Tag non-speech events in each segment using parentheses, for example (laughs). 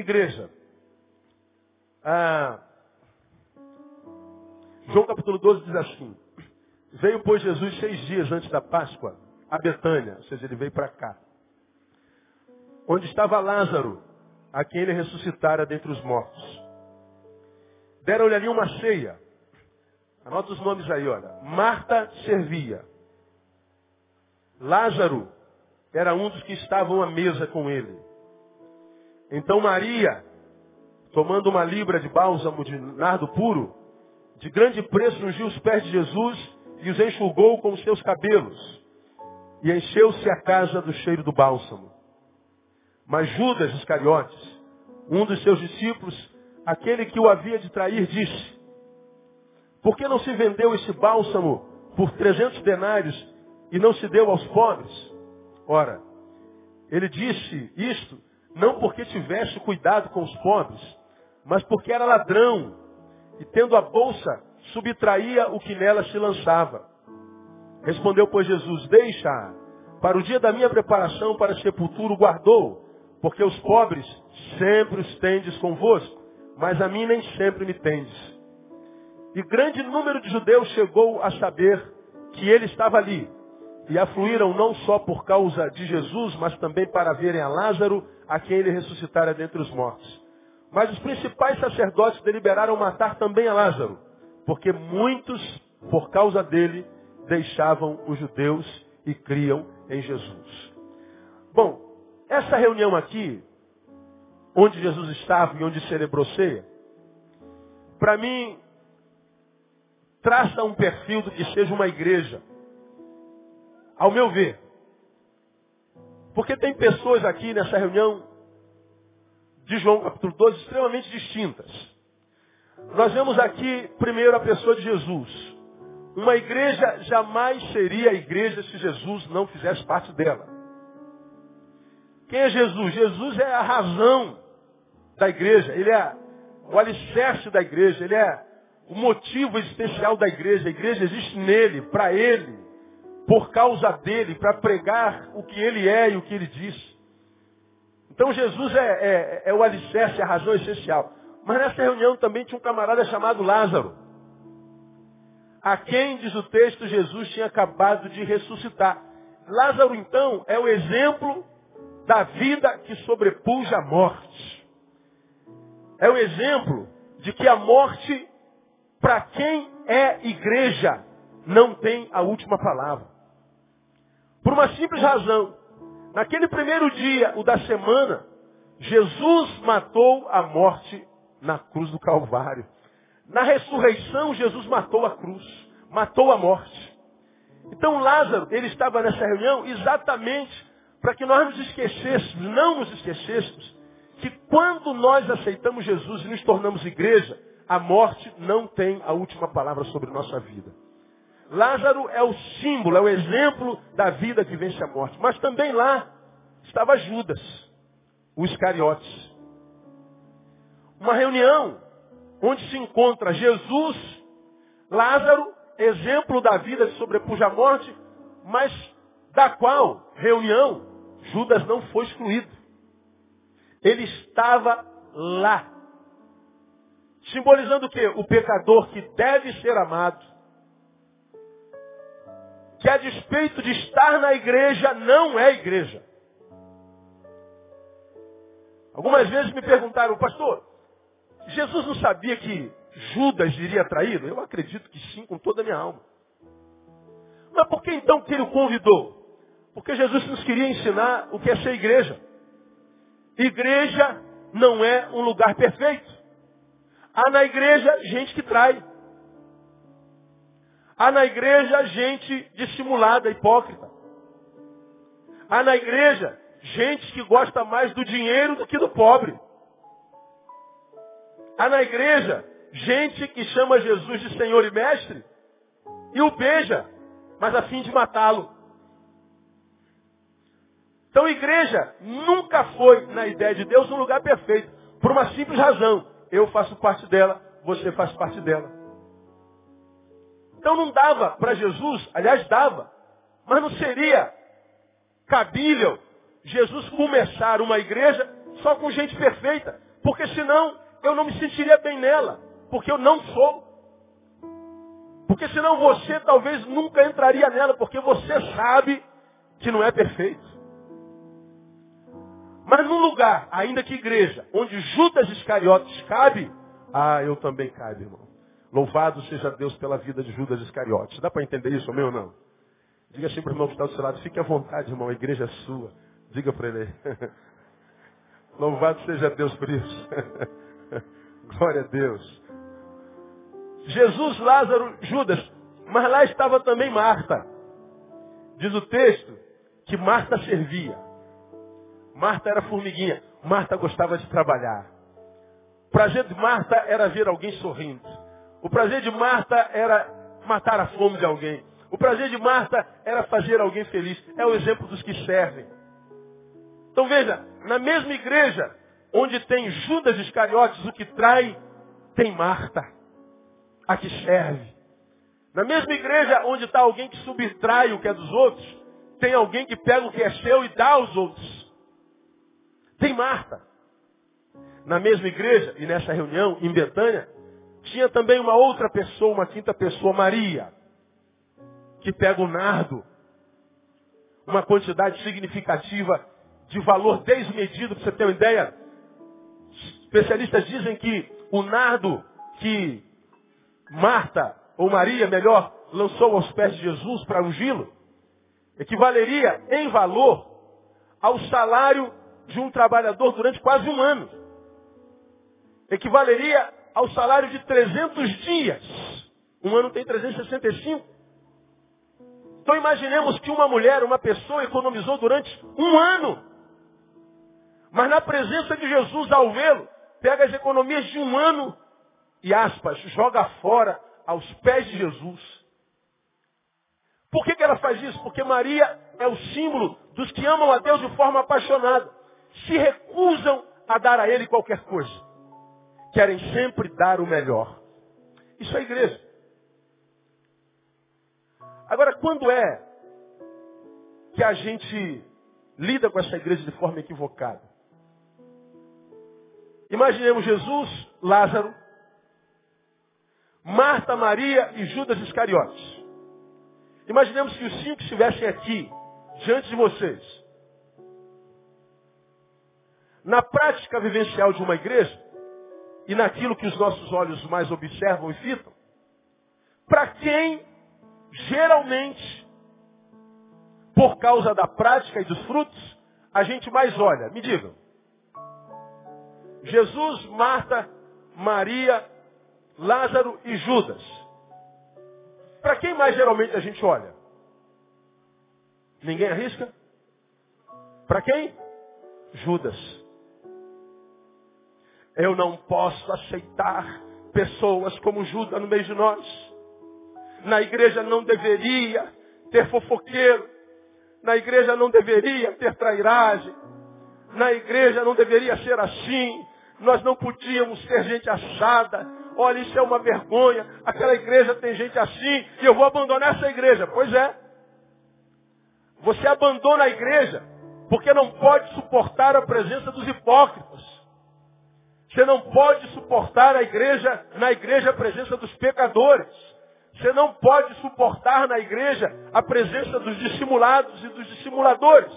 igreja. Ah, João capítulo 12 diz assim. Veio, pois, Jesus seis dias antes da Páscoa a Betânia, ou seja, ele veio para cá. Onde estava Lázaro, a quem ele ressuscitara dentre os mortos. Deram-lhe ali uma ceia. Anota os nomes aí, olha. Marta servia. Lázaro era um dos que estavam à mesa com ele. Então Maria, tomando uma libra de bálsamo de nardo puro, de grande preço ungiu os pés de Jesus e os enxugou com os seus cabelos. E encheu-se a casa do cheiro do bálsamo. Mas Judas Iscariotes, um dos seus discípulos, aquele que o havia de trair, disse, por que não se vendeu esse bálsamo por trezentos denários e não se deu aos pobres? Ora, ele disse isto não porque tivesse cuidado com os pobres, mas porque era ladrão e tendo a bolsa subtraía o que nela se lançava. Respondeu, pois, Jesus, deixa para o dia da minha preparação para sepultura guardou, porque os pobres sempre os tendes convosco, mas a mim nem sempre me tendes. E grande número de judeus chegou a saber que ele estava ali. E afluíram não só por causa de Jesus, mas também para verem a Lázaro, a quem ele ressuscitara dentre os mortos. Mas os principais sacerdotes deliberaram matar também a Lázaro, porque muitos, por causa dele, deixavam os judeus e criam em Jesus. Bom, essa reunião aqui, onde Jesus estava e onde celebrou ceia, para mim, traça um perfil do que seja uma igreja. Ao meu ver. Porque tem pessoas aqui nessa reunião de João capítulo 12 extremamente distintas. Nós vemos aqui primeiro a pessoa de Jesus. Uma igreja jamais seria a igreja se Jesus não fizesse parte dela. Quem é Jesus? Jesus é a razão da igreja, ele é o alicerce da igreja, ele é o motivo existencial da igreja. A igreja existe nele, para ele, por causa dele, para pregar o que ele é e o que ele diz. Então Jesus é, é, é o alicerce, a razão essencial. Mas nessa reunião também tinha um camarada chamado Lázaro. A quem, diz o texto, Jesus tinha acabado de ressuscitar. Lázaro, então, é o exemplo da vida que sobrepuja a morte. É o exemplo de que a morte, para quem é igreja, não tem a última palavra. Por uma simples razão. Naquele primeiro dia, o da semana, Jesus matou a morte na cruz do Calvário. Na ressurreição, Jesus matou a cruz, matou a morte. Então Lázaro, ele estava nessa reunião exatamente para que nós nos esquecêssemos, não nos esquecêssemos, que quando nós aceitamos Jesus e nos tornamos igreja, a morte não tem a última palavra sobre nossa vida. Lázaro é o símbolo, é o exemplo da vida que vence a morte. Mas também lá estava Judas, o Iscariotes. Uma reunião onde se encontra Jesus, Lázaro, exemplo da vida que sobrepuja a morte, mas da qual reunião Judas não foi excluído. Ele estava lá. Simbolizando o quê? O pecador que deve ser amado. Que a despeito de estar na igreja, não é igreja. Algumas vezes me perguntaram, pastor, Jesus não sabia que Judas iria traí-lo? Eu acredito que sim, com toda a minha alma. Mas por que então que ele o convidou? Porque Jesus nos queria ensinar o que é ser igreja. Igreja não é um lugar perfeito. Há na igreja gente que trai. Há na igreja gente dissimulada, hipócrita. Há na igreja gente que gosta mais do dinheiro do que do pobre. Há na igreja gente que chama Jesus de Senhor e Mestre e o beija, mas a fim de matá-lo. Então, igreja nunca foi, na ideia de Deus, um lugar perfeito. Por uma simples razão. Eu faço parte dela, você faz parte dela. Então não dava para Jesus, aliás dava, mas não seria cabível Jesus começar uma igreja só com gente perfeita. Porque senão eu não me sentiria bem nela. Porque eu não sou. Porque senão você talvez nunca entraria nela, porque você sabe que não é perfeito. Mas num lugar, ainda que igreja, onde Judas Iscariotes cabe, ah, eu também cabe, irmão. Louvado seja Deus pela vida de Judas Iscariotes. Dá para entender isso, meu ou não? Diga assim para o irmão que está do seu lado, fique à vontade, irmão, a igreja é sua. Diga para ele. (laughs) Louvado seja Deus por isso. (laughs) Glória a Deus. Jesus, Lázaro, Judas. Mas lá estava também Marta. Diz o texto que Marta servia. Marta era formiguinha. Marta gostava de trabalhar. O prazer de Marta era ver alguém sorrindo. O prazer de Marta era matar a fome de alguém. O prazer de Marta era fazer alguém feliz. É o exemplo dos que servem. Então veja, na mesma igreja, onde tem Judas Iscariotes, o que trai, tem Marta, a que serve. Na mesma igreja onde está alguém que subtrai o que é dos outros, tem alguém que pega o que é seu e dá aos outros. Tem Marta. Na mesma igreja e nessa reunião em Betânia, tinha também uma outra pessoa, uma quinta pessoa, Maria, que pega o nardo, uma quantidade significativa de valor desmedido, para você ter uma ideia. Especialistas dizem que o nardo que Marta, ou Maria, melhor, lançou aos pés de Jesus para ungí-lo, equivaleria em valor ao salário de um trabalhador durante quase um ano. Equivaleria ao salário de 300 dias. Um ano tem 365. Então imaginemos que uma mulher, uma pessoa economizou durante um ano. Mas na presença de Jesus, ao vê-lo, pega as economias de um ano e aspas, joga fora aos pés de Jesus. Por que, que ela faz isso? Porque Maria é o símbolo dos que amam a Deus de forma apaixonada. Se recusam a dar a Ele qualquer coisa. Querem sempre dar o melhor. Isso é igreja. Agora, quando é que a gente lida com essa igreja de forma equivocada? Imaginemos Jesus, Lázaro, Marta, Maria e Judas Iscariotes. Imaginemos que os cinco estivessem aqui, diante de vocês. Na prática vivencial de uma igreja, e naquilo que os nossos olhos mais observam e fitam, para quem geralmente, por causa da prática e dos frutos, a gente mais olha? Me digam. Jesus, Marta, Maria Lázaro e Judas. Para quem mais geralmente a gente olha? Ninguém arrisca? Para quem? Judas. Eu não posso aceitar pessoas como Judas no meio de nós. Na igreja não deveria ter fofoqueiro. Na igreja não deveria ter trairagem. Na igreja não deveria ser assim. Nós não podíamos ter gente assada. Olha, isso é uma vergonha. Aquela igreja tem gente assim e eu vou abandonar essa igreja. Pois é. Você abandona a igreja porque não pode suportar a presença dos hipócritas. Você não pode suportar a igreja, na igreja a presença dos pecadores. Você não pode suportar na igreja a presença dos dissimulados e dos dissimuladores.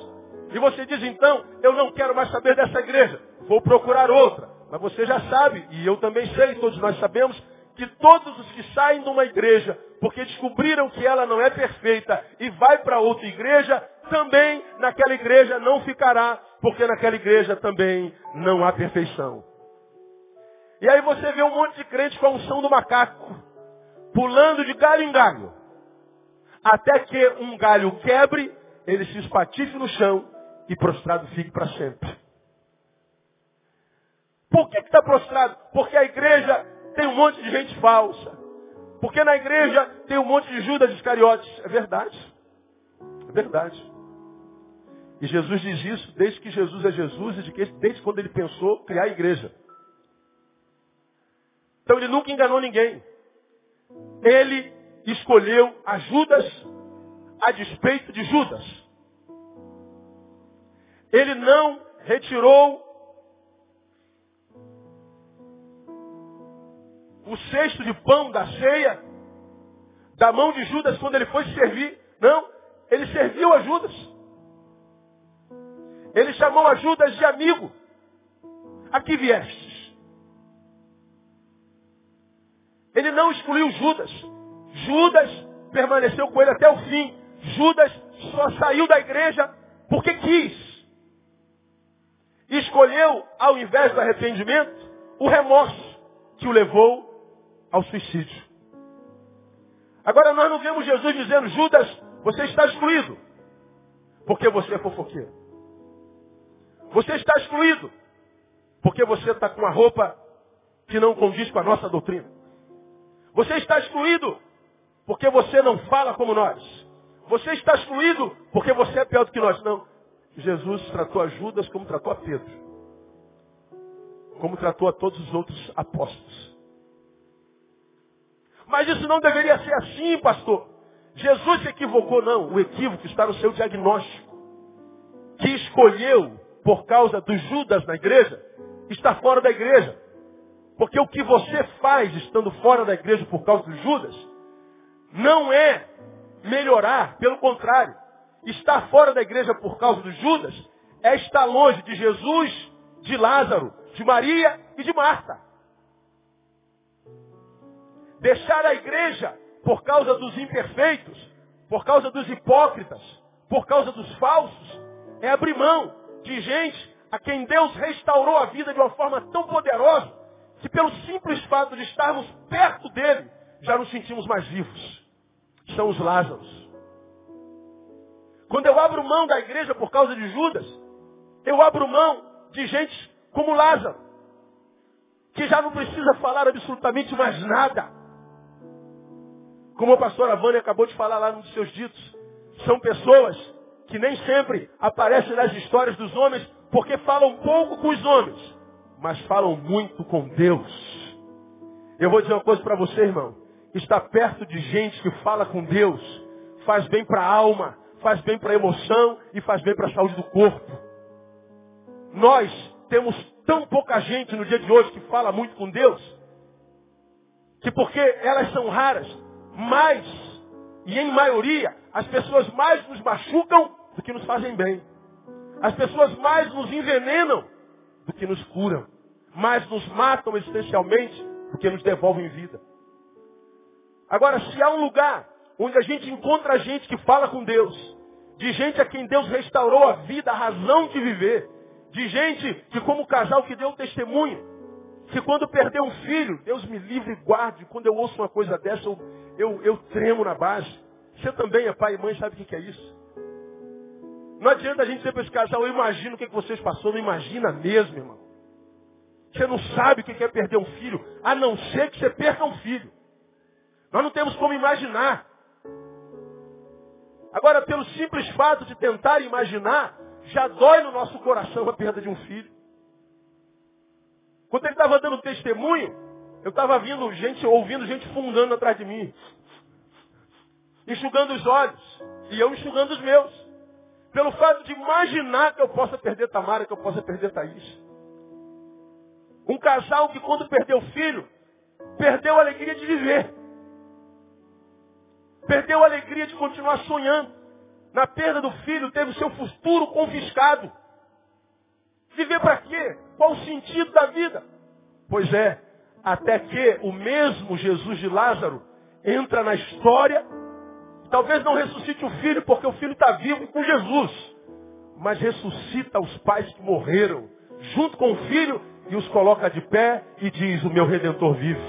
E você diz então, eu não quero mais saber dessa igreja, vou procurar outra. Mas você já sabe, e eu também sei, todos nós sabemos, que todos os que saem de uma igreja porque descobriram que ela não é perfeita e vai para outra igreja, também naquela igreja não ficará, porque naquela igreja também não há perfeição. E aí você vê um monte de crente com a unção do macaco, pulando de galho em galho, até que um galho quebre, ele se espatife no chão e prostrado fique para sempre. Por que está prostrado? Porque a igreja tem um monte de gente falsa. Porque na igreja tem um monte de Judas Iscariotes. É verdade. É verdade. E Jesus diz isso desde que Jesus é Jesus e desde quando ele pensou criar a igreja. Então ele nunca enganou ninguém. Ele escolheu a Judas a despeito de Judas. Ele não retirou o cesto de pão da ceia da mão de Judas quando ele foi servir. Não, ele serviu a Judas. Ele chamou a Judas de amigo. Aqui viestes. Ele não excluiu Judas. Judas permaneceu com ele até o fim. Judas só saiu da igreja porque quis. Escolheu, ao invés do arrependimento, o remorso que o levou ao suicídio. Agora nós não vemos Jesus dizendo, Judas, você está excluído. Porque você é fofoqueiro. Você está excluído. Porque você está com uma roupa que não condiz com a nossa doutrina. Você está excluído porque você não fala como nós. Você está excluído porque você é pior do que nós. Não. Jesus tratou a Judas como tratou a Pedro. Como tratou a todos os outros apóstolos. Mas isso não deveria ser assim, pastor. Jesus se equivocou, não. O equívoco está no seu diagnóstico. Que escolheu, por causa dos Judas na igreja, estar fora da igreja. Porque o que você faz estando fora da igreja por causa dos Judas, não é melhorar, pelo contrário. Estar fora da igreja por causa dos Judas é estar longe de Jesus, de Lázaro, de Maria e de Marta. Deixar a igreja por causa dos imperfeitos, por causa dos hipócritas, por causa dos falsos, é abrir mão de gente a quem Deus restaurou a vida de uma forma tão poderosa que pelo simples fato de estarmos perto dele, já nos sentimos mais vivos. São os Lázaros. Quando eu abro mão da igreja por causa de Judas, eu abro mão de gente como Lázaro, que já não precisa falar absolutamente mais nada. Como a pastora Vânia acabou de falar lá nos seus ditos, são pessoas que nem sempre aparecem nas histórias dos homens porque falam pouco com os homens, mas falam muito com Deus. Eu vou dizer uma coisa para você, irmão. Estar perto de gente que fala com Deus faz bem para a alma, faz bem para a emoção e faz bem para a saúde do corpo. Nós temos tão pouca gente no dia de hoje que fala muito com Deus, que porque elas são raras, mais, e em maioria, as pessoas mais nos machucam do que nos fazem bem. As pessoas mais nos envenenam do que nos curam. Mais nos matam existencialmente do que nos devolvem vida. Agora, se há um lugar onde a gente encontra gente que fala com Deus, de gente a quem Deus restaurou a vida, a razão de viver, de gente que como casal que deu testemunho, que quando perdeu um filho, Deus me livre e guarde, quando eu ouço uma coisa dessa, eu, eu, eu tremo na base. Você também é pai e mãe, sabe o que é isso? Não adianta a gente dizer para esse casal, eu imagino o que, que vocês passou, não imagina mesmo, irmão. Você não sabe o que é perder um filho, a não ser que você perca um filho. Nós não temos como imaginar. Agora, pelo simples fato de tentar imaginar, já dói no nosso coração a perda de um filho. Quando ele estava dando testemunho, eu estava vindo gente, ouvindo gente fundando atrás de mim. Enxugando os olhos. E eu enxugando os meus. Pelo fato de imaginar que eu possa perder Tamara, que eu possa perder Thaís. Um casal que quando perdeu o filho, perdeu a alegria de viver. Perdeu a alegria de continuar sonhando. Na perda do filho, teve o seu futuro confiscado. Viver para quê? Qual o sentido da vida? Pois é, até que o mesmo Jesus de Lázaro entra na história, talvez não ressuscite o filho, porque o filho está vivo com Jesus, mas ressuscita os pais que morreram, junto com o filho, e os coloca de pé e diz, o meu Redentor vive.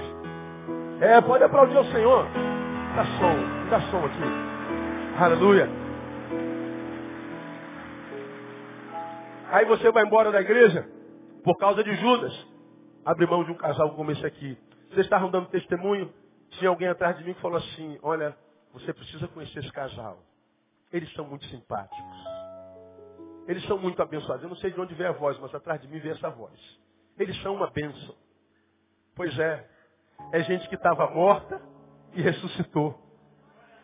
É, pode aplaudir ao Senhor. Dá som, dá som aqui. Aleluia. Aí você vai embora da igreja por causa de Judas abre mão de um casal como esse aqui. Vocês estavam dando testemunho, tinha alguém atrás de mim que falou assim, olha, você precisa conhecer esse casal. Eles são muito simpáticos. Eles são muito abençoados. Eu não sei de onde vem a voz, mas atrás de mim vem essa voz. Eles são uma bênção. Pois é, é gente que estava morta e ressuscitou.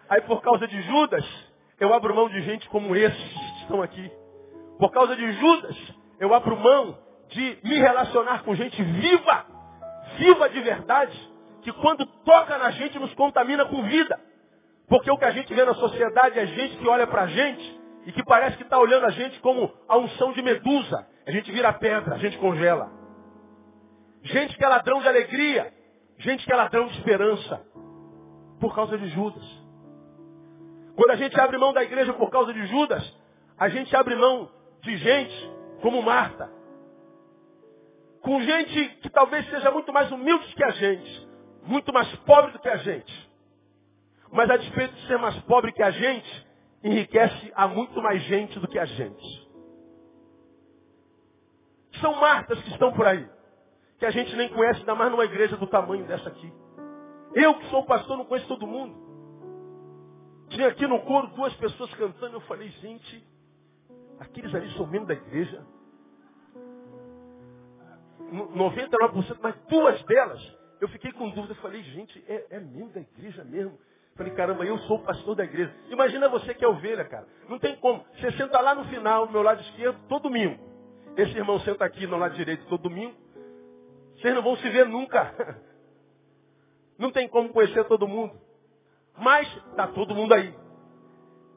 Aí por causa de Judas, eu abro mão de gente como esses que estão aqui. Por causa de Judas, eu abro mão de me relacionar com gente viva, viva de verdade, que quando toca na gente nos contamina com vida. Porque o que a gente vê na sociedade é gente que olha pra gente e que parece que está olhando a gente como a unção de medusa. A gente vira pedra, a gente congela. Gente que é ladrão de alegria, gente que é ladrão de esperança. Por causa de Judas. Quando a gente abre mão da igreja por causa de Judas, a gente abre mão de gente como Marta. Com gente que talvez seja muito mais humilde que a gente, muito mais pobre do que a gente. Mas a despeito de ser mais pobre que a gente, enriquece a muito mais gente do que a gente. São Martas que estão por aí, que a gente nem conhece, ainda mais numa igreja do tamanho dessa aqui. Eu que sou pastor não conheço todo mundo. Tinha aqui no coro duas pessoas cantando, eu falei, gente, aqueles ali são membros da igreja. 99%, mas duas delas, eu fiquei com dúvida, eu falei, gente, é, é membro da igreja mesmo. Falei, caramba, eu sou o pastor da igreja. Imagina você que é ovelha, cara. Não tem como. Você senta lá no final, no meu lado esquerdo, todo domingo. Esse irmão senta aqui no lado direito todo domingo. Vocês não vão se ver nunca. Não tem como conhecer todo mundo. Mas está todo mundo aí.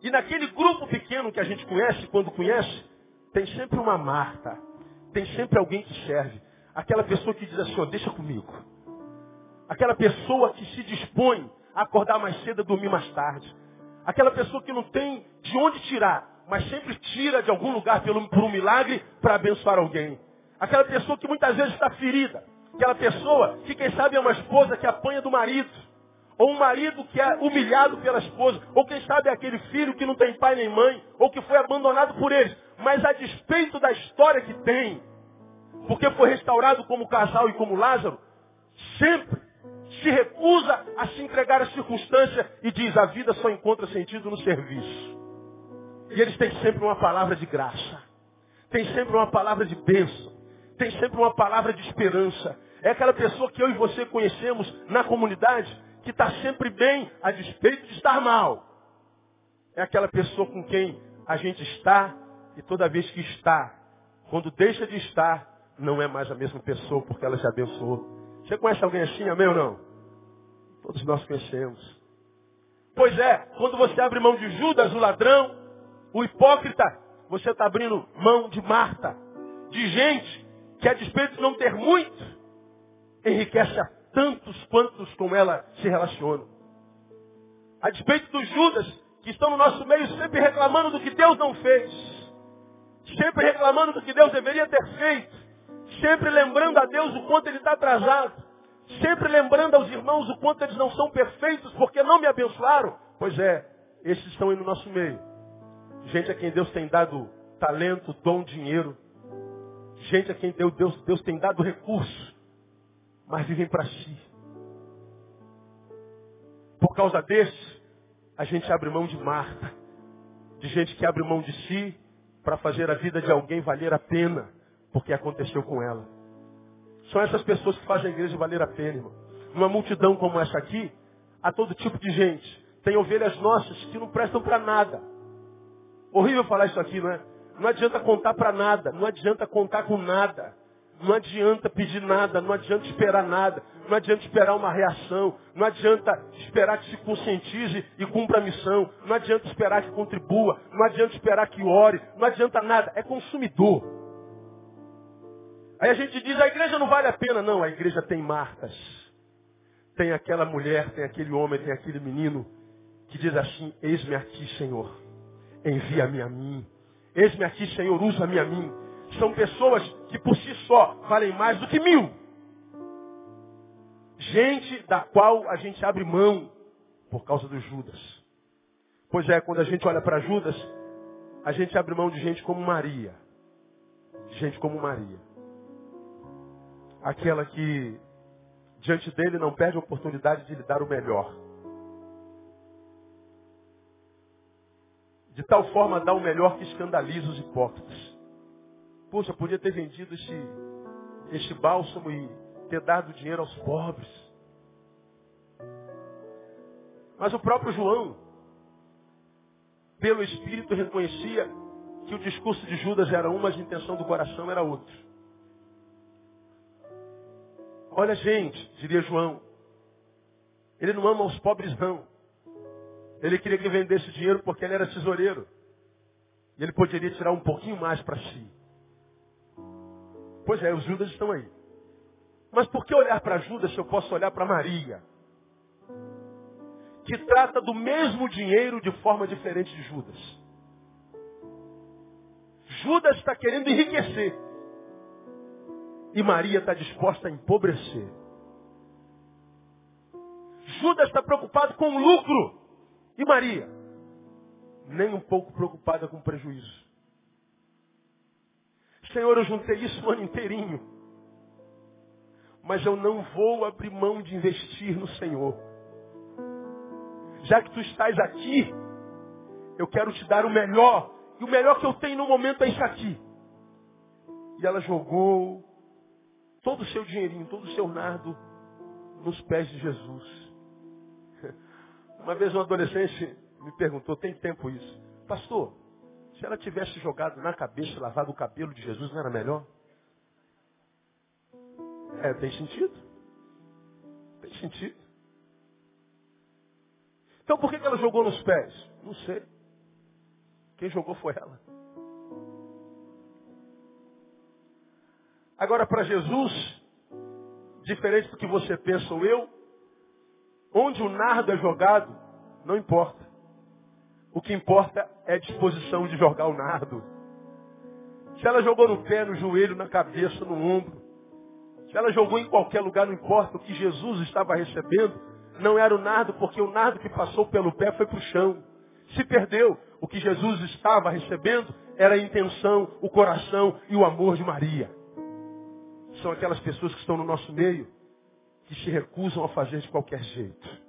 E naquele grupo pequeno que a gente conhece, quando conhece, tem sempre uma Marta. Tem sempre alguém que serve. Aquela pessoa que diz assim, ó, deixa comigo. Aquela pessoa que se dispõe acordar mais cedo e dormir mais tarde. Aquela pessoa que não tem de onde tirar, mas sempre tira de algum lugar pelo, por um milagre para abençoar alguém. Aquela pessoa que muitas vezes está ferida. Aquela pessoa que, quem sabe, é uma esposa que apanha do marido. Ou um marido que é humilhado pela esposa. Ou quem sabe é aquele filho que não tem pai nem mãe. Ou que foi abandonado por eles. Mas a despeito da história que tem, porque foi restaurado como casal e como Lázaro, sempre se recusa a se entregar à circunstância e diz, a vida só encontra sentido no serviço. E eles têm sempre uma palavra de graça. Tem sempre uma palavra de bênção. Tem sempre uma palavra de esperança. É aquela pessoa que eu e você conhecemos na comunidade que está sempre bem a despeito de estar mal. É aquela pessoa com quem a gente está e toda vez que está, quando deixa de estar, não é mais a mesma pessoa porque ela se abençoou. Você conhece alguém assim, amém ou não? Todos nós conhecemos. Pois é, quando você abre mão de Judas, o ladrão, o hipócrita, você está abrindo mão de Marta, de gente que a despeito de não ter muito, enriquece a tantos quantos com ela se relacionam. A despeito dos Judas, que estão no nosso meio sempre reclamando do que Deus não fez, sempre reclamando do que Deus deveria ter feito, sempre lembrando a Deus o quanto ele está atrasado, sempre lembrando aos irmãos o quanto eles não são perfeitos porque não me abençoaram. Pois é, esses estão aí no nosso meio. Gente a quem Deus tem dado talento, dom, dinheiro. Gente a quem Deus, Deus, Deus tem dado recurso, mas vivem para si. Por causa desse, a gente abre mão de Marta, de gente que abre mão de si para fazer a vida de alguém valer a pena, porque aconteceu com ela. São essas pessoas que fazem a igreja valer a pena, irmão. Numa multidão como essa aqui, há todo tipo de gente. Tem ovelhas nossas que não prestam para nada. Horrível falar isso aqui, não é? Não adianta contar para nada, não adianta contar com nada. Não adianta pedir nada, não adianta esperar nada, não adianta esperar uma reação, não adianta esperar que se conscientize e cumpra a missão, não adianta esperar que contribua, não adianta esperar que ore, não adianta nada, é consumidor. Aí a gente diz, a igreja não vale a pena. Não, a igreja tem marcas. Tem aquela mulher, tem aquele homem, tem aquele menino que diz assim, eis-me aqui, Senhor. Envia-me a mim. Eis-me aqui, Senhor, usa-me a mim. São pessoas que por si só valem mais do que mil. Gente da qual a gente abre mão por causa do Judas. Pois é, quando a gente olha para Judas, a gente abre mão de gente como Maria. De gente como Maria aquela que diante dele não perde a oportunidade de lhe dar o melhor. De tal forma dá o melhor que escandaliza os hipócritas. Poxa, podia ter vendido este, este bálsamo e ter dado dinheiro aos pobres. Mas o próprio João, pelo Espírito, reconhecia que o discurso de Judas era uma, mas a intenção do coração era outra. Olha, gente, diria João, Ele não ama os pobres, não. Ele queria que vendesse dinheiro porque ele era tesoureiro. E ele poderia tirar um pouquinho mais para si. Pois é, os Judas estão aí. Mas por que olhar para Judas se eu posso olhar para Maria? Que trata do mesmo dinheiro de forma diferente de Judas. Judas está querendo enriquecer. E Maria está disposta a empobrecer. Judas está preocupado com o lucro. E Maria? Nem um pouco preocupada com o prejuízo. Senhor, eu juntei isso o ano inteirinho. Mas eu não vou abrir mão de investir no Senhor. Já que tu estás aqui, eu quero te dar o melhor. E o melhor que eu tenho no momento é isso aqui. E ela jogou todo o seu dinheirinho, todo o seu nardo nos pés de Jesus. Uma vez um adolescente me perguntou, tem tempo isso? Pastor, se ela tivesse jogado na cabeça, lavado o cabelo de Jesus, não era melhor? É, tem sentido. Tem sentido. Então por que ela jogou nos pés? Não sei. Quem jogou foi ela. Agora, para Jesus, diferente do que você pensa ou eu, onde o nardo é jogado, não importa. O que importa é a disposição de jogar o nardo. Se ela jogou no pé, no joelho, na cabeça, no ombro, se ela jogou em qualquer lugar, não importa. O que Jesus estava recebendo não era o nardo, porque o nardo que passou pelo pé foi para o chão. Se perdeu. O que Jesus estava recebendo era a intenção, o coração e o amor de Maria são aquelas pessoas que estão no nosso meio que se recusam a fazer de qualquer jeito.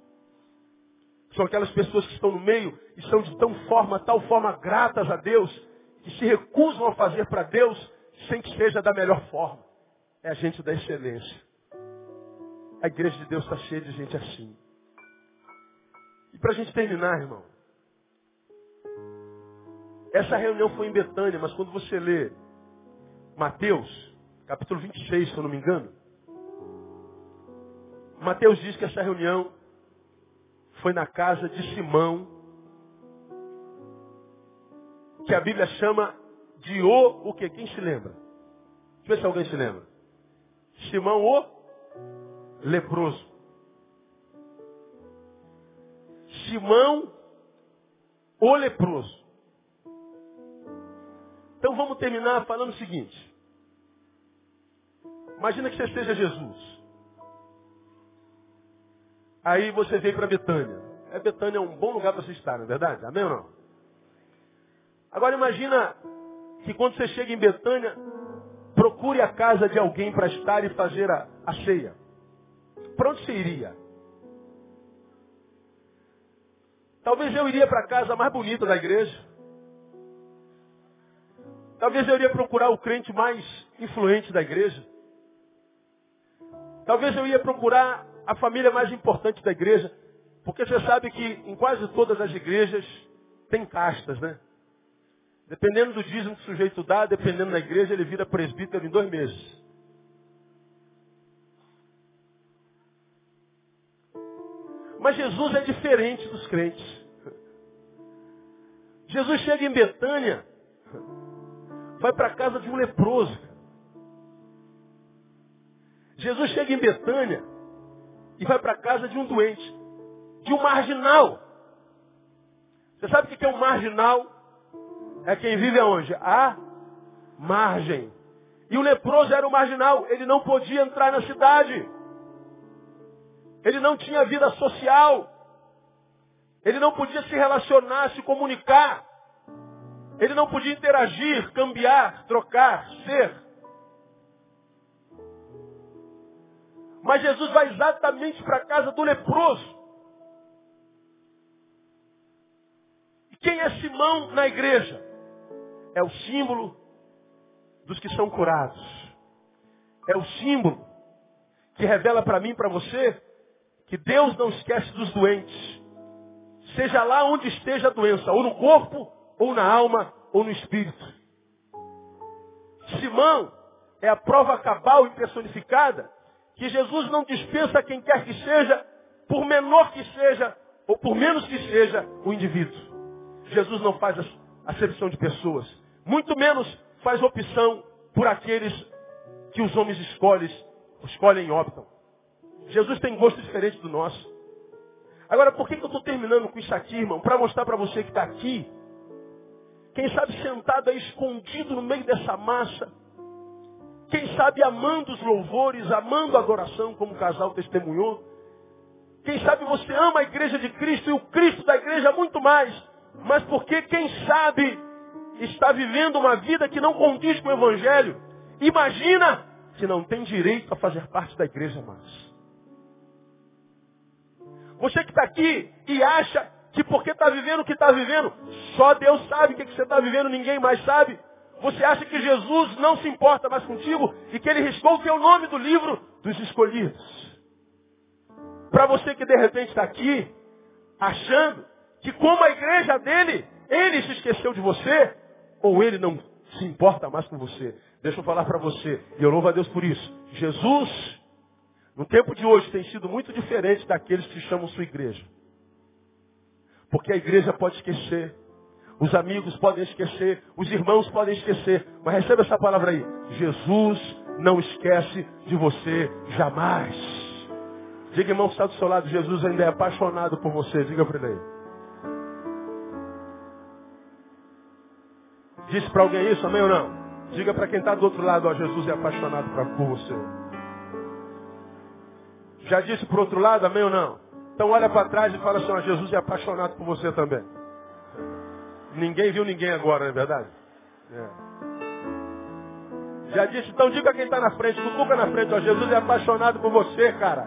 São aquelas pessoas que estão no meio e são de tão forma, tal forma gratas a Deus, que se recusam a fazer para Deus sem que seja da melhor forma. É a gente da excelência. A igreja de Deus está cheia de gente assim. E para a gente terminar, irmão, essa reunião foi em Betânia, mas quando você lê Mateus, capítulo 26, se eu não me engano. Mateus diz que essa reunião foi na casa de Simão, que a Bíblia chama de o o que? Quem se lembra? Deixa eu ver se alguém se lembra. Simão o leproso. Simão o leproso. Então vamos terminar falando o seguinte. Imagina que você seja Jesus. Aí você veio para Betânia. É, Betânia é um bom lugar para você estar, não é verdade? Amém ou não? Agora imagina que quando você chega em Betânia, procure a casa de alguém para estar e fazer a, a ceia. Para onde você iria? Talvez eu iria para a casa mais bonita da igreja. Talvez eu iria procurar o crente mais influente da igreja. Talvez eu ia procurar a família mais importante da igreja, porque você sabe que em quase todas as igrejas tem castas, né? Dependendo do dízimo que o sujeito dá, dependendo da igreja, ele vira presbítero em dois meses. Mas Jesus é diferente dos crentes. Jesus chega em Betânia, vai para a casa de um leproso. Jesus chega em Betânia e vai para a casa de um doente, de um marginal. Você sabe o que é um marginal? É quem vive aonde? A margem. E o leproso era o marginal, ele não podia entrar na cidade. Ele não tinha vida social. Ele não podia se relacionar, se comunicar. Ele não podia interagir, cambiar, trocar, ser. Mas Jesus vai exatamente para a casa do leproso. E quem é Simão na igreja? É o símbolo dos que são curados. É o símbolo que revela para mim e para você que Deus não esquece dos doentes. Seja lá onde esteja a doença, ou no corpo, ou na alma, ou no espírito. Simão é a prova cabal e personificada que Jesus não dispensa quem quer que seja por menor que seja, ou por menos que seja, o indivíduo. Jesus não faz acepção de pessoas. Muito menos faz opção por aqueles que os homens escolhem, escolhem e optam. Jesus tem gosto diferente do nosso. Agora, por que, que eu estou terminando com isso aqui, irmão? Para mostrar para você que está aqui, quem sabe sentado aí escondido no meio dessa massa, quem sabe amando os louvores, amando a adoração, como o casal testemunhou. Quem sabe você ama a igreja de Cristo e o Cristo da igreja muito mais. Mas porque quem sabe está vivendo uma vida que não condiz com o Evangelho. Imagina se não tem direito a fazer parte da igreja mais. Você que está aqui e acha que porque está vivendo o que está vivendo, só Deus sabe o que, que você está vivendo, ninguém mais sabe. Você acha que Jesus não se importa mais contigo e que ele riscou o teu nome do livro dos escolhidos. Para você que de repente está aqui, achando que como a igreja dele, ele se esqueceu de você, ou ele não se importa mais com você. Deixa eu falar para você, e eu louvo a Deus por isso. Jesus, no tempo de hoje, tem sido muito diferente daqueles que chamam sua igreja. Porque a igreja pode esquecer, os amigos podem esquecer, os irmãos podem esquecer. Mas receba essa palavra aí. Jesus não esquece de você jamais. Diga, irmão, que está do seu lado, Jesus ainda é apaixonado por você. Diga para ele aí. Disse para alguém isso, amém ou não? Diga para quem está do outro lado, ó, Jesus é apaixonado por você. Já disse para outro lado, amém ou não? Então olha para trás e fala assim, ó, Jesus é apaixonado por você também. Ninguém viu ninguém agora, não é verdade? É. Já disse, então diga quem está na frente, cutuca na frente, ó, Jesus é apaixonado por você, cara.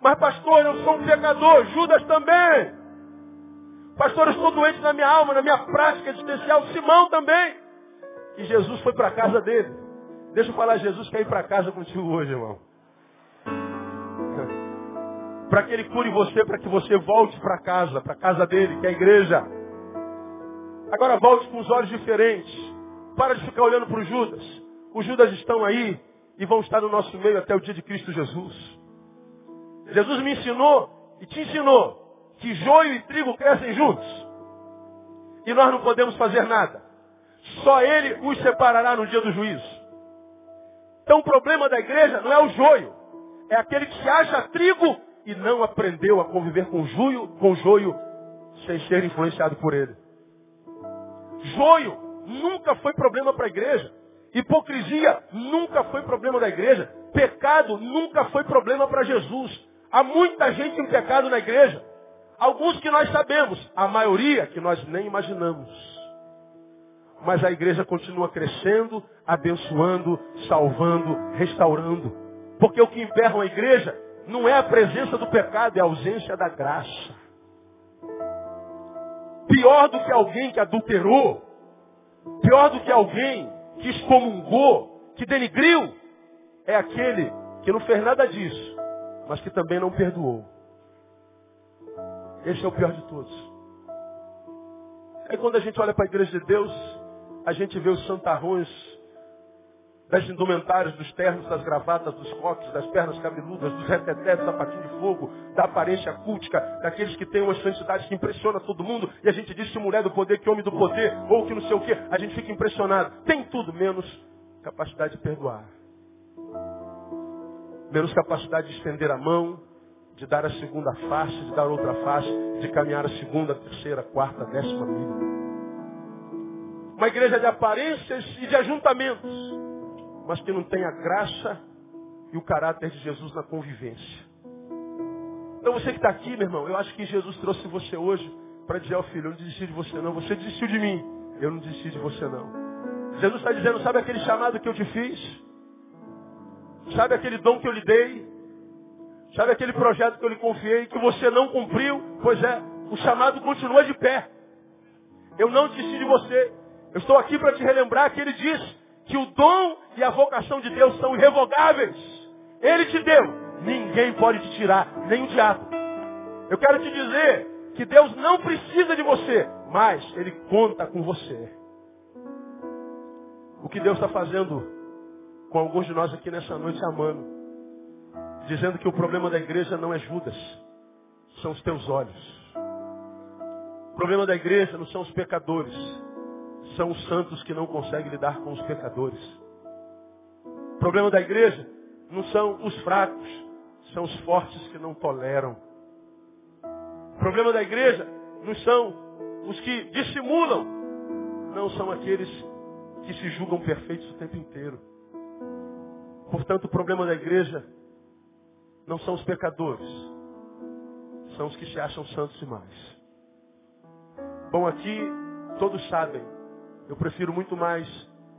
Mas pastor, eu sou um pecador, Judas também. Pastor, eu estou doente na minha alma, na minha prática existencial, Simão também. E Jesus foi para a casa dele. Deixa eu falar, Jesus quer ir para casa contigo hoje, irmão para que Ele cure você, para que você volte para casa, para a casa dele, que é a igreja. Agora volte com os olhos diferentes. Para de ficar olhando para os Judas. Os Judas estão aí e vão estar no nosso meio até o dia de Cristo Jesus. Jesus me ensinou e te ensinou que joio e trigo crescem juntos. E nós não podemos fazer nada. Só Ele os separará no dia do juízo. Então o problema da igreja não é o joio. É aquele que se acha trigo e não aprendeu a conviver com joio, com joio sem ser influenciado por ele. Joio nunca foi problema para a igreja. Hipocrisia nunca foi problema da igreja. Pecado nunca foi problema para Jesus. Há muita gente em pecado na igreja. Alguns que nós sabemos, a maioria que nós nem imaginamos. Mas a igreja continua crescendo, abençoando, salvando, restaurando. Porque o que emperra a igreja não é a presença do pecado, é a ausência da graça. Pior do que alguém que adulterou, pior do que alguém que excomungou, que denigriu, é aquele que não fez nada disso, mas que também não perdoou. Esse é o pior de todos. É quando a gente olha para a igreja de Deus, a gente vê os santarrões das indumentárias, dos ternos, das gravatas, dos coques, das pernas cabeludas, dos retetés, do sapatinho de fogo, da aparência cultica, daqueles que têm uma santidade que impressiona todo mundo, e a gente diz que mulher do poder, que homem do poder, ou que não sei o quê, a gente fica impressionado. Tem tudo menos capacidade de perdoar. Menos capacidade de estender a mão, de dar a segunda face, de dar outra face, de caminhar a segunda, terceira, quarta, décima milha. Uma igreja de aparências e de ajuntamentos mas que não tem a graça e o caráter de Jesus na convivência. Então você que está aqui, meu irmão, eu acho que Jesus trouxe você hoje para dizer ao filho, eu não desisti de você não, você desistiu de mim, eu não desisti de você não. Jesus está dizendo, sabe aquele chamado que eu te fiz? Sabe aquele dom que eu lhe dei? Sabe aquele projeto que eu lhe confiei que você não cumpriu? Pois é, o chamado continua de pé. Eu não desisti de você. Eu estou aqui para te relembrar que ele disse que o dom e a vocação de Deus são irrevogáveis. Ele te deu. Ninguém pode te tirar, nem o diabo. Eu quero te dizer que Deus não precisa de você, mas Ele conta com você. O que Deus está fazendo com alguns de nós aqui nessa noite amando. dizendo que o problema da igreja não é Judas, são os teus olhos. O problema da igreja não são os pecadores, são os santos que não conseguem lidar com os pecadores. O problema da igreja não são os fracos, são os fortes que não toleram. O problema da igreja não são os que dissimulam, não são aqueles que se julgam perfeitos o tempo inteiro. Portanto, o problema da igreja não são os pecadores, são os que se acham santos demais. Bom, aqui todos sabem, eu prefiro muito mais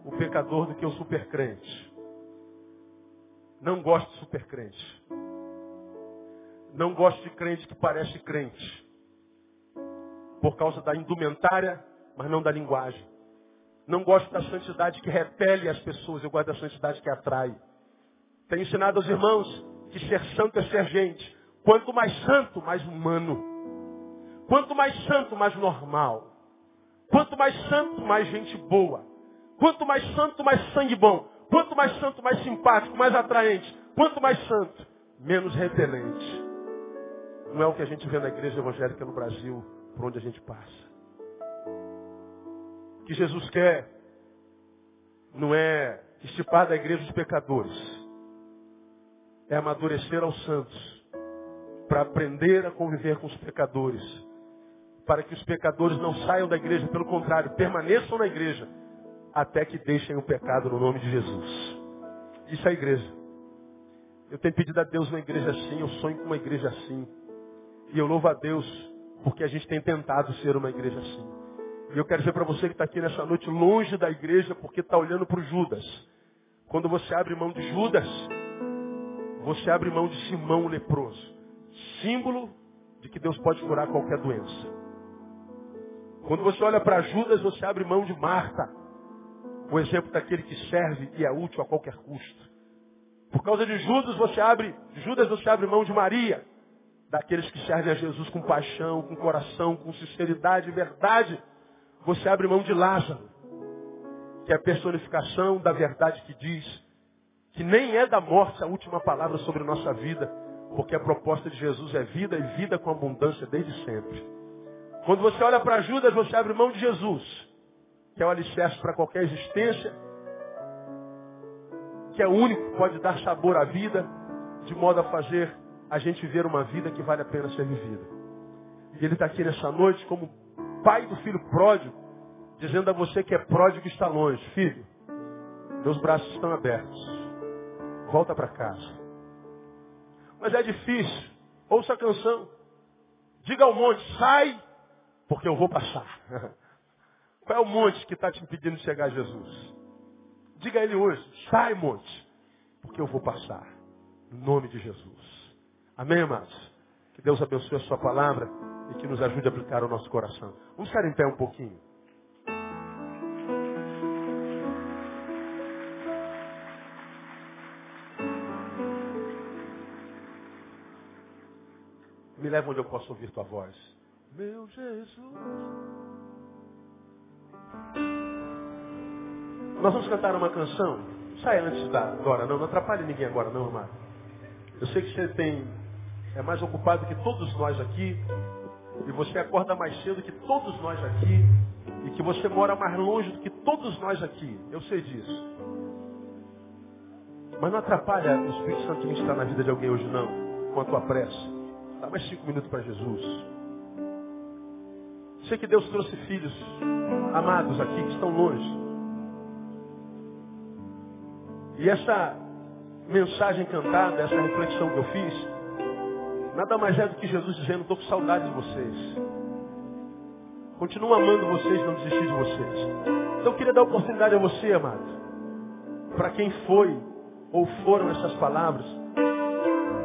o pecador do que o supercrente. Não gosto de supercrente. Não gosto de crente que parece crente. Por causa da indumentária, mas não da linguagem. Não gosto da santidade que repele as pessoas, eu gosto da santidade que atrai. Tenho ensinado aos irmãos que ser santo é ser gente. Quanto mais santo, mais humano. Quanto mais santo, mais normal. Quanto mais santo, mais gente boa. Quanto mais santo, mais sangue bom. Quanto mais santo, mais simpático, mais atraente. Quanto mais santo, menos repelente. Não é o que a gente vê na igreja evangélica no Brasil, por onde a gente passa. O que Jesus quer não é estipar da igreja os pecadores. É amadurecer aos santos. Para aprender a conviver com os pecadores. Para que os pecadores não saiam da igreja, pelo contrário, permaneçam na igreja até que deixem o pecado no nome de Jesus. Isso é a igreja. Eu tenho pedido a Deus uma igreja assim, eu sonho com uma igreja assim. E eu louvo a Deus porque a gente tem tentado ser uma igreja assim. E eu quero dizer para você que está aqui nessa noite longe da igreja porque está olhando para o Judas. Quando você abre mão de Judas, você abre mão de Simão leproso. Símbolo de que Deus pode curar qualquer doença. Quando você olha para Judas, você abre mão de Marta o exemplo daquele que serve e é útil a qualquer custo. Por causa de Judas, você abre, Judas você abre mão de Maria, daqueles que servem a Jesus com paixão, com coração, com sinceridade e verdade. Você abre mão de Lázaro, que é a personificação da verdade que diz que nem é da morte a última palavra sobre nossa vida, porque a proposta de Jesus é vida e vida com abundância desde sempre. Quando você olha para Judas, você abre mão de Jesus que é o alicerce para qualquer existência, que é único que pode dar sabor à vida, de modo a fazer a gente ver uma vida que vale a pena ser vivida. E ele está aqui nessa noite como pai do filho pródigo, dizendo a você que é pródigo e está longe. Filho, meus braços estão abertos. Volta para casa. Mas é difícil. Ouça a canção. Diga ao monte, sai, porque eu vou passar. (laughs) Qual é o monte que está te impedindo de chegar a Jesus? Diga a ele hoje, sai monte, porque eu vou passar. Em nome de Jesus. Amém, amados? Que Deus abençoe a sua palavra e que nos ajude a aplicar o nosso coração. Vamos ficar em pé um pouquinho. Me leva onde eu posso ouvir tua voz. Meu Jesus. Nós vamos cantar uma canção. Sai antes da agora, não. Não atrapalhe ninguém agora, não, amado. Eu sei que você tem é mais ocupado que todos nós aqui. E você acorda mais cedo que todos nós aqui. E que você mora mais longe do que todos nós aqui. Eu sei disso. Mas não atrapalha o Espírito Santo ministrar na vida de alguém hoje, não. Com a tua pressa. Dá mais cinco minutos para Jesus. Sei que Deus trouxe filhos amados aqui que estão longe. E essa mensagem cantada, essa reflexão que eu fiz, nada mais é do que Jesus dizendo, estou com saudade de vocês. Continuo amando vocês, não desisti de vocês. Então eu queria dar oportunidade a você, amado, para quem foi ou foram essas palavras,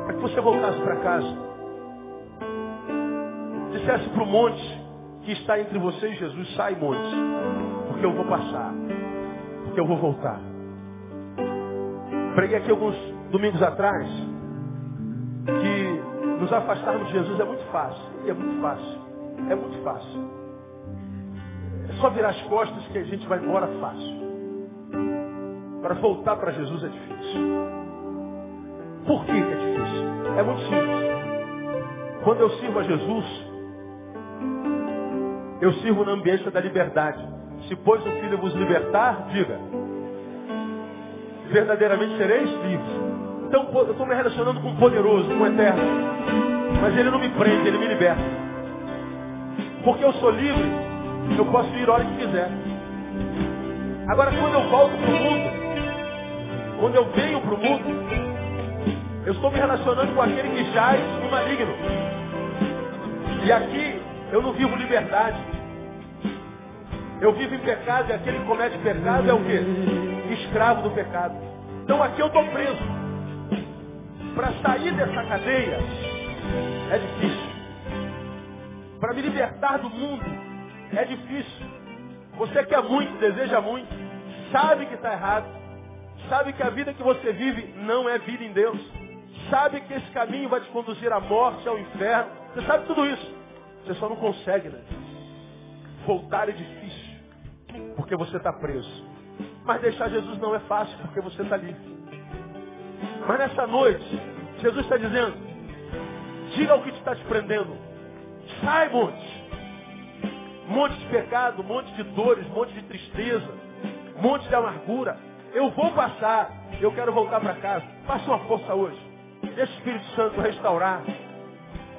para que você voltasse para casa. Dissesse para o monte que está entre você e Jesus, sai monte, porque eu vou passar, porque eu vou voltar. Preguei aqui alguns domingos atrás que nos afastarmos de Jesus é muito fácil. É muito fácil. É muito fácil. É só virar as costas que a gente vai embora fácil. Para voltar para Jesus é difícil. Por que é difícil? É muito simples. Quando eu sirvo a Jesus, eu sirvo na ambiência da liberdade. Se pois o Filho vos libertar, diga. Verdadeiramente sereis livres. Então eu estou me relacionando com o poderoso, com o eterno. Mas ele não me prende, ele me liberta. Porque eu sou livre, eu posso ir a hora que quiser. Agora quando eu volto para o mundo, quando eu venho para o mundo, eu estou me relacionando com aquele que jaz no maligno. E aqui eu não vivo liberdade. Eu vivo em pecado e aquele que comete pecado é o quê? Escravo do pecado. Então aqui eu estou preso. Para sair dessa cadeia é difícil. Para me libertar do mundo é difícil. Você quer muito, deseja muito, sabe que está errado, sabe que a vida que você vive não é vida em Deus, sabe que esse caminho vai te conduzir à morte, ao inferno, você sabe tudo isso. Você só não consegue, né? Voltar é difícil, porque você está preso. Mas deixar Jesus não é fácil, porque você está livre. Mas nessa noite, Jesus está dizendo, diga o que te está te prendendo. Sai, monte monte de pecado, monte de dores, monte de tristeza, monte de amargura. Eu vou passar, eu quero voltar para casa. Faça uma força hoje. Deixa o Espírito Santo restaurar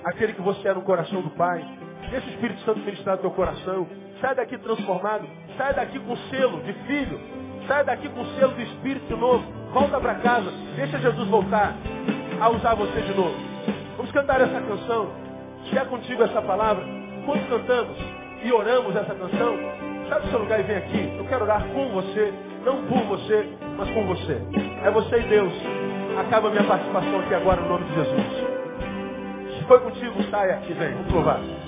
aquele que você é no coração do Pai. Deixa o Espírito Santo ministrar teu coração. Sai daqui transformado. Sai daqui com selo de filho. Sai daqui com selo do Espírito novo. Volta para casa. Deixa Jesus voltar a usar você de novo. Vamos cantar essa canção. Se é contigo essa palavra, quando cantamos, e oramos essa canção, sai do seu lugar e vem aqui. Eu quero orar com você, não por você, mas com você. É você e Deus. Acaba minha participação aqui agora no nome de Jesus. Se foi contigo, sai aqui, vem. Vamos provar.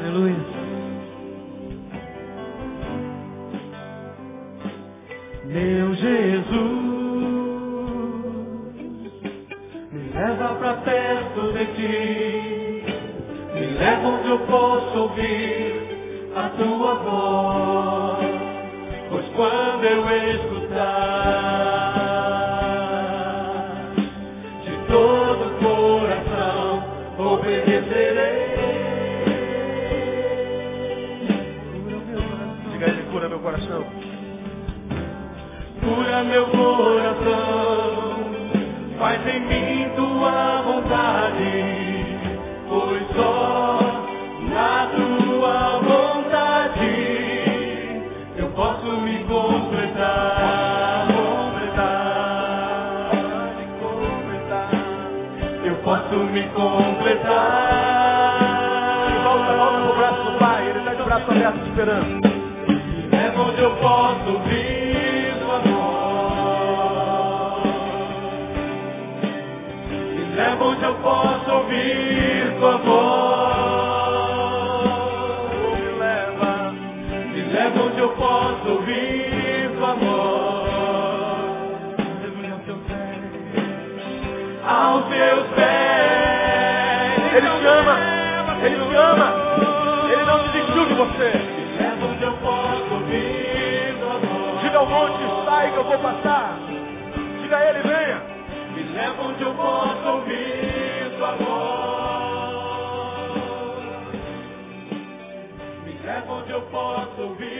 Aleluia. Meu Jesus, me leva para perto de ti. Me leva onde eu posso ouvir a tua voz. Pois quando eu escutar, Cura meu coração, faz em mim tua vontade pois só na tua vontade eu posso me completar, completar, completar. Eu posso me completar. Volta, volta pro braço do Pai, Ele está de braço aberto esperando. É onde eu posso vir eu posso ouvir tua voz. Me leva, me leva onde eu posso ouvir tua voz. Jesus aos teus pés. Aos teus pés. Ele te ama, Ele te ama. Ele não desistiu de você. Me leva onde eu posso ouvir tua voz. Diga ao monte, sai que eu vou passar. Diga a ele, venha. Me leva onde eu posso amor. Me leva onde eu posso ouvir.